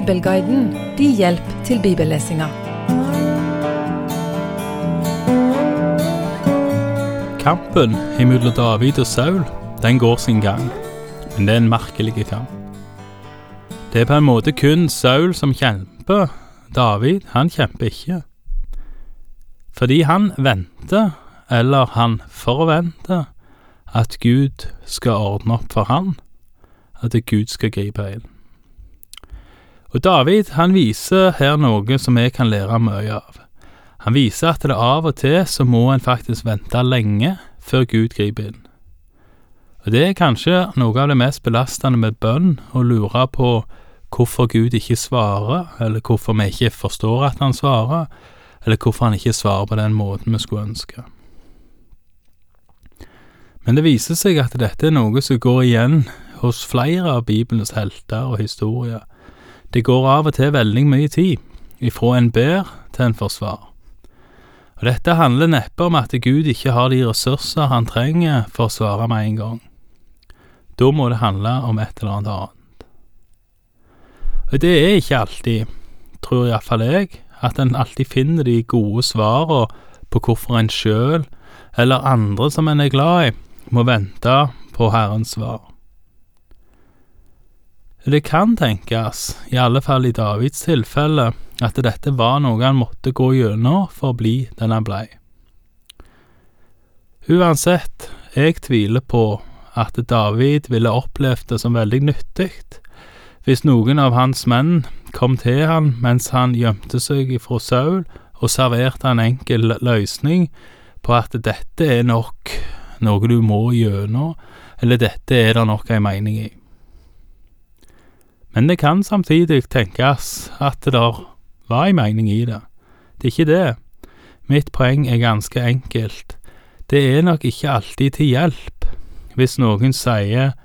Bibelguiden din hjelp til bibellesinga. Kampen mellom David og Saul, den går sin gang. Men det er en merkelig kamp. Det er på en måte kun Saul som kjemper. David, han kjemper ikke. Fordi han venter, eller han forventer, at Gud skal ordne opp for han, at Gud skal gripe inn. Og David han viser her noe som vi kan lære mye av. Han viser at det av og til så må en faktisk vente lenge før Gud griper inn. Og det er kanskje noe av det mest belastende med bønn, å lure på hvorfor Gud ikke svarer, eller hvorfor vi ikke forstår at han svarer, eller hvorfor han ikke svarer på den måten vi skulle ønske. Men det viser seg at dette er noe som går igjen hos flere av Bibelens helter og historier. Det går av og til veldig mye tid, ifra en ber til en forsvar. Og dette handler neppe om at Gud ikke har de ressurser han trenger for å svare med en gang. Da må det handle om et eller annet annet. Og det er ikke alltid, tror iallfall jeg, at en alltid finner de gode svarene på hvorfor en sjøl eller andre som en er glad i, må vente på Herrens svar. Det kan tenkes, i alle fall i Davids tilfelle, at dette var noe han måtte gå gjennom for å bli den han blei. Uansett, jeg tviler på at David ville opplevd det som veldig nyttig hvis noen av hans menn kom til han mens han gjemte seg ifra Saul og serverte en enkel løsning på at dette er nok noe du må gjennom, eller dette er det nok ei mening i. Men det kan samtidig tenkes at det der var ei mening i det. Det er ikke det. Mitt poeng er ganske enkelt. Det er nok ikke alltid til hjelp hvis noen sier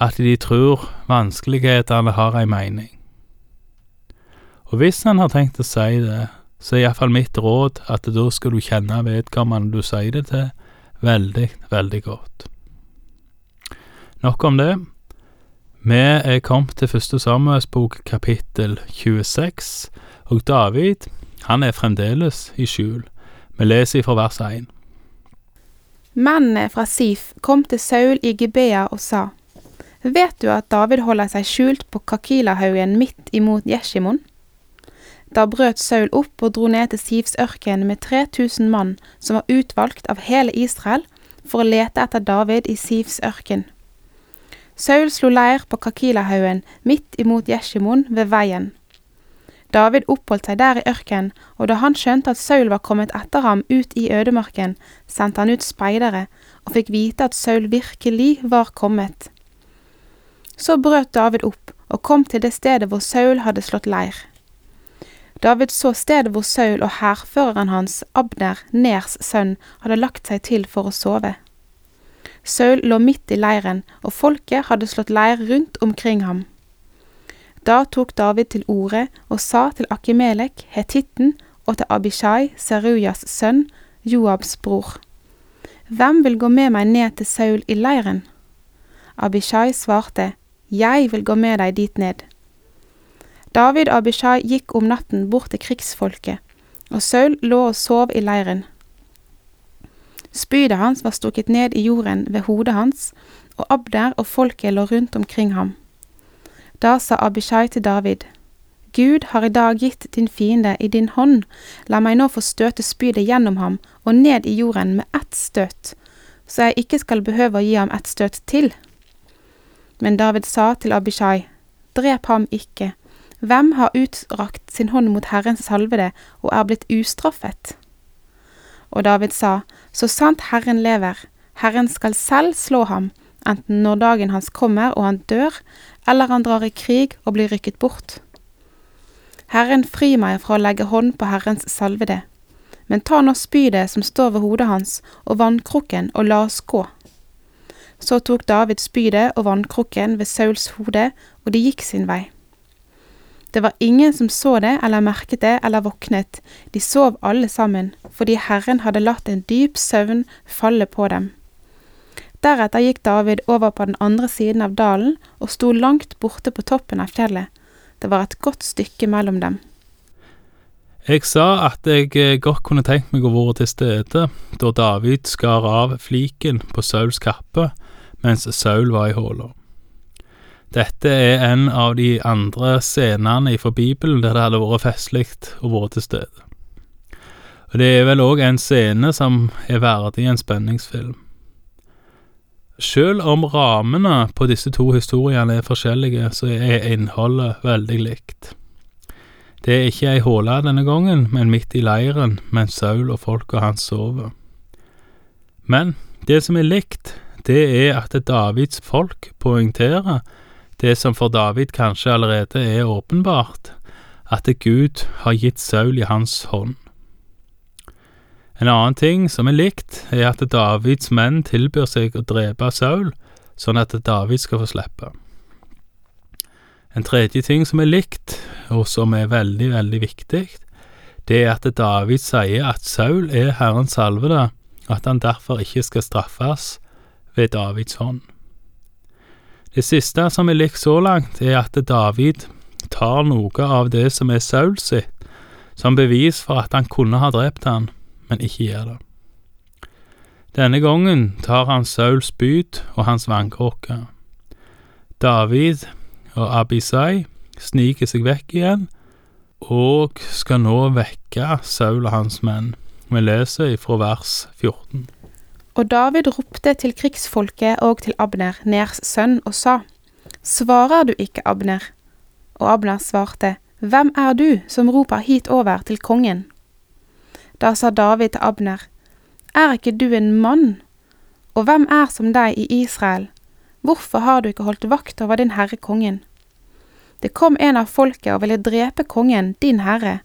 at de tror vanskelighetene har ei mening. Og hvis han har tenkt å si det, så er iallfall mitt råd at da skal du kjenne vedkommende du sier det til, veldig, veldig godt. Nok om det. Vi er kommet til første Samuels bok kapittel 26, og David, han er fremdeles i skjul. Vi leser fra vers 1. Mennene fra Sif kom til Saul i Gibea og sa, Vet du at David holder seg skjult på Kakilahaugen midt imot Jeshimon? Da brøt Saul opp og dro ned til Sifs ørken med 3000 mann som var utvalgt av hele Israel for å lete etter David i Sifs ørken. Saul slo leir på Kakilahaugen midt imot Jeshimon ved veien. David oppholdt seg der i ørkenen, og da han skjønte at Saul var kommet etter ham ut i ødemarken, sendte han ut speidere og fikk vite at Saul virkelig var kommet. Så brøt David opp og kom til det stedet hvor Saul hadde slått leir. David så stedet hvor Saul og hærføreren hans, Abner, Ners sønn, hadde lagt seg til for å sove. Saul lå midt i leiren, og folket hadde slått leir rundt omkring ham. Da tok David til orde og sa til Akimelek, hetitten, og til Abishai, Serujas sønn, Joabs bror. Hvem vil gå med meg ned til Saul i leiren? Abishai svarte, Jeg vil gå med deg dit ned. David og Abishai gikk om natten bort til krigsfolket, og Saul lå og sov i leiren. Spydet hans var stukket ned i jorden ved hodet hans, og Abder og folket lå rundt omkring ham. Da sa Abishai til David, Gud har i dag gitt din fiende i din hånd, la meg nå få støte spydet gjennom ham og ned i jorden med ett støt, så jeg ikke skal behøve å gi ham ett støt til. Men David sa til Abishai, drep ham ikke, hvem har utrakt sin hånd mot Herrens salvede og er blitt ustraffet? Og David sa, Så sant Herren lever, Herren skal selv slå ham, enten når dagen hans kommer og han dør, eller han drar i krig og blir rykket bort. Herren fri meg fra å legge hånd på Herrens salvede. Men ta nå spydet som står ved hodet hans, og vannkrukken, og la oss gå. Så tok David spydet og vannkrukken ved Sauls hode, og de gikk sin vei. Det var ingen som så det eller merket det eller våknet, de sov alle sammen, fordi Herren hadde latt en dyp søvn falle på dem. Deretter gikk David over på den andre siden av dalen og sto langt borte på toppen av fjellet, Det var et godt stykke mellom dem. Jeg sa at jeg eh, godt kunne tenkt meg å være til stede da David skar av fliken på Sauls kappe mens Saul var i håla. Dette er en av de andre scenene fra Bibelen der det hadde vært festlig å være til stede. Og det er vel òg en scene som er verdig en spenningsfilm. Selv om rammene på disse to historiene er forskjellige, så er innholdet veldig likt. Det er ikke ei håle denne gangen, men midt i leiren mens Saul og folka hans sover. Men det som er likt, det er at Davids folk poengterer det som for David kanskje allerede er åpenbart, at Gud har gitt Saul i hans hånd. En annen ting som er likt, er at Davids menn tilbyr seg å drepe Saul, sånn at David skal få slippe. En tredje ting som er likt, og som er veldig, veldig viktig, det er at David sier at Saul er Herrens salvede, at han derfor ikke skal straffes ved Davids hånd. Det siste som er likt så langt, er at David tar noe av det som er Saul sitt, som bevis for at han kunne ha drept han, men ikke gjør det. Denne gangen tar han Sauls spyd og hans vannkrukke. David og Abisai sniker seg vekk igjen og skal nå vekke Saul og hans menn. Vi leser ifra vers 14. Og David ropte til krigsfolket og til Abner, Ners sønn, og sa, Svarer du ikke, Abner? Og Abner svarte, Hvem er du som roper hit over til kongen? Da sa David til Abner, Er ikke du en mann? Og hvem er som deg i Israel? Hvorfor har du ikke holdt vakt over din herre kongen? Det kom en av folket og ville drepe kongen, din herre.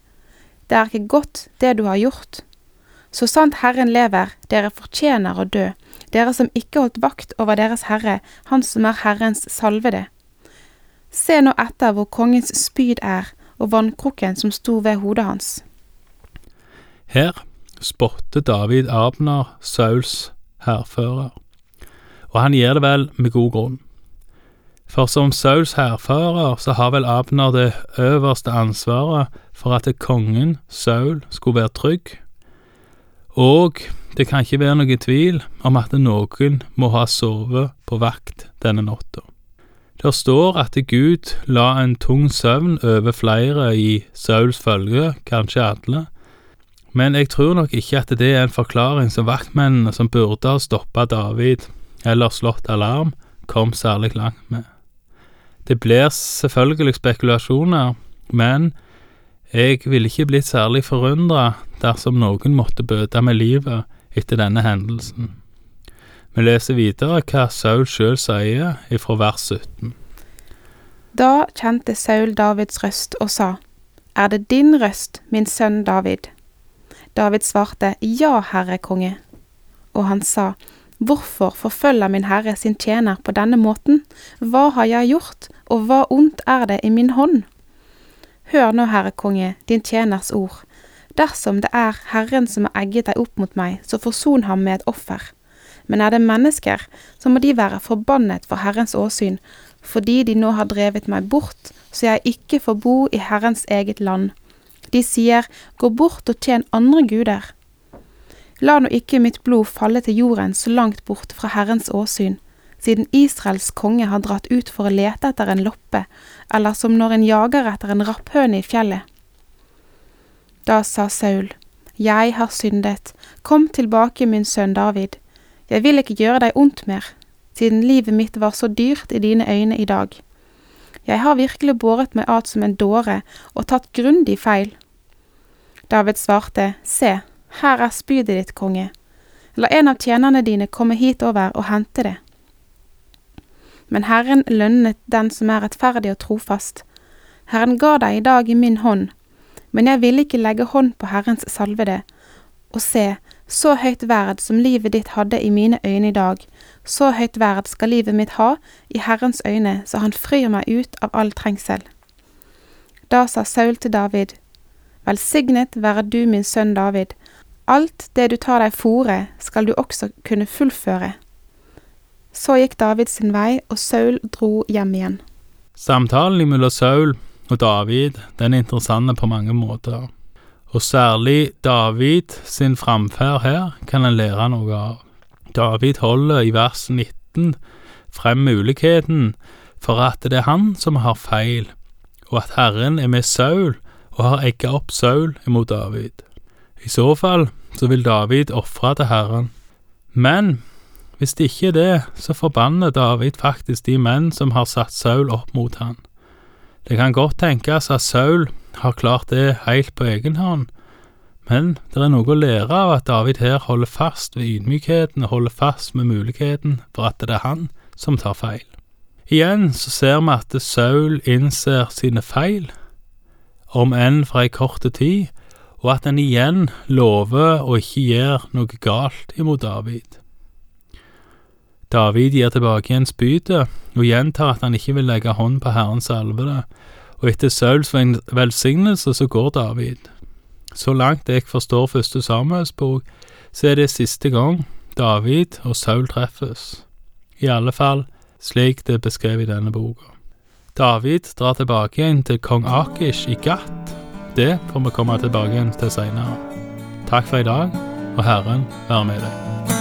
Det er ikke godt, det du har gjort. Så sant Herren lever, dere fortjener å dø, dere som ikke holdt vakt over deres herre, han som er Herrens salvede. Se nå etter hvor kongens spyd er, og vannkrukken som sto ved hodet hans. Her spotter David Abner, Sauls hærfører, og han gjør det vel med god grunn. For som Sauls hærfører så har vel Abner det øverste ansvaret for at kongen, Saul, skulle være trygg og det kan ikke være noen tvil om at noen må ha sovet på vakt denne natta. Der står at Gud la en tung søvn over flere i Sauls følge, kanskje alle, men jeg tror nok ikke at det er en forklaring som vaktmennene som burde ha stoppa David eller slått alarm, kom særlig langt med. Det blir selvfølgelig spekulasjoner, men jeg ville ikke blitt særlig forundra dersom noen måtte bøte med livet etter denne hendelsen. Vi leser videre hva Saul sjøl sier ifra vers 17. Da kjente Saul Davids røst og sa, Er det din røst, min sønn David? David svarte, Ja, herre konge. Og han sa, Hvorfor forfølger min herre sin tjener på denne måten? Hva har jeg gjort, og hva ondt er det i min hånd? Hør nå, herre konge, din tjeners ord. Dersom det er Herren som har egget deg opp mot meg, så forson ham med et offer. Men er det mennesker, så må de være forbannet for Herrens åsyn, fordi de nå har drevet meg bort, så jeg ikke får bo i Herrens eget land. De sier, gå bort og tjen andre guder. La nå ikke mitt blod falle til jorden så langt bort fra Herrens åsyn, siden Israels konge har dratt ut for å lete etter en loppe, eller som når en jager etter en rapphøne i fjellet. Da sa Saul, Jeg har syndet, kom tilbake, min sønn David, jeg vil ikke gjøre deg ondt mer, siden livet mitt var så dyrt i dine øyne i dag. Jeg har virkelig båret meg at som en dåre og tatt grundig feil. David svarte, Se, her er spydet ditt, konge. La en av tjenerne dine komme hitover og hente det. Men Herren lønnet den som er rettferdig og trofast. Herren ga deg i dag i min hånd, men jeg ville ikke legge hånd på Herrens salvede. Og se, så høyt verd som livet ditt hadde i mine øyne i dag, så høyt verd skal livet mitt ha i Herrens øyne, så han frir meg ut av all trengsel. Da sa Saul til David, Velsignet være du, min sønn David, alt det du tar deg fore, skal du også kunne fullføre. Så gikk David sin vei, og Saul dro hjem igjen. Samtalen mellom Saul og David den er interessant på mange måter. Og særlig David sin framferd her kan en lære noe av. David holder i vers 19 frem muligheten for at det er han som har feil, og at Herren er med Saul og har egga opp Saul imot David. I så fall så vil David ofre til Herren. Men hvis det ikke er det, så forbanner David faktisk de menn som har satt Saul opp mot han. Det kan godt tenkes at Saul har klart det helt på egen hånd, men det er noe å lære av at David her holder fast ved ydmykheten og holder fast med muligheten for at det er han som tar feil. Igjen så ser vi at Saul innser sine feil, om enn fra ei kort tid, og at en igjen lover å ikke gjøre noe galt imot David. David gir tilbake igjen spydet og gjentar at han ikke vil legge hånd på Herrens salvede, og etter Sauls velsignelse så går David. Så langt jeg forstår første Samuelsbok, så er det siste gang David og Saul treffes. I alle fall slik det er beskrevet i denne boka. David drar tilbake igjen til kong Akish i Gat. Det får vi komme tilbake igjen til seinere. Takk for i dag, og Herren være med deg.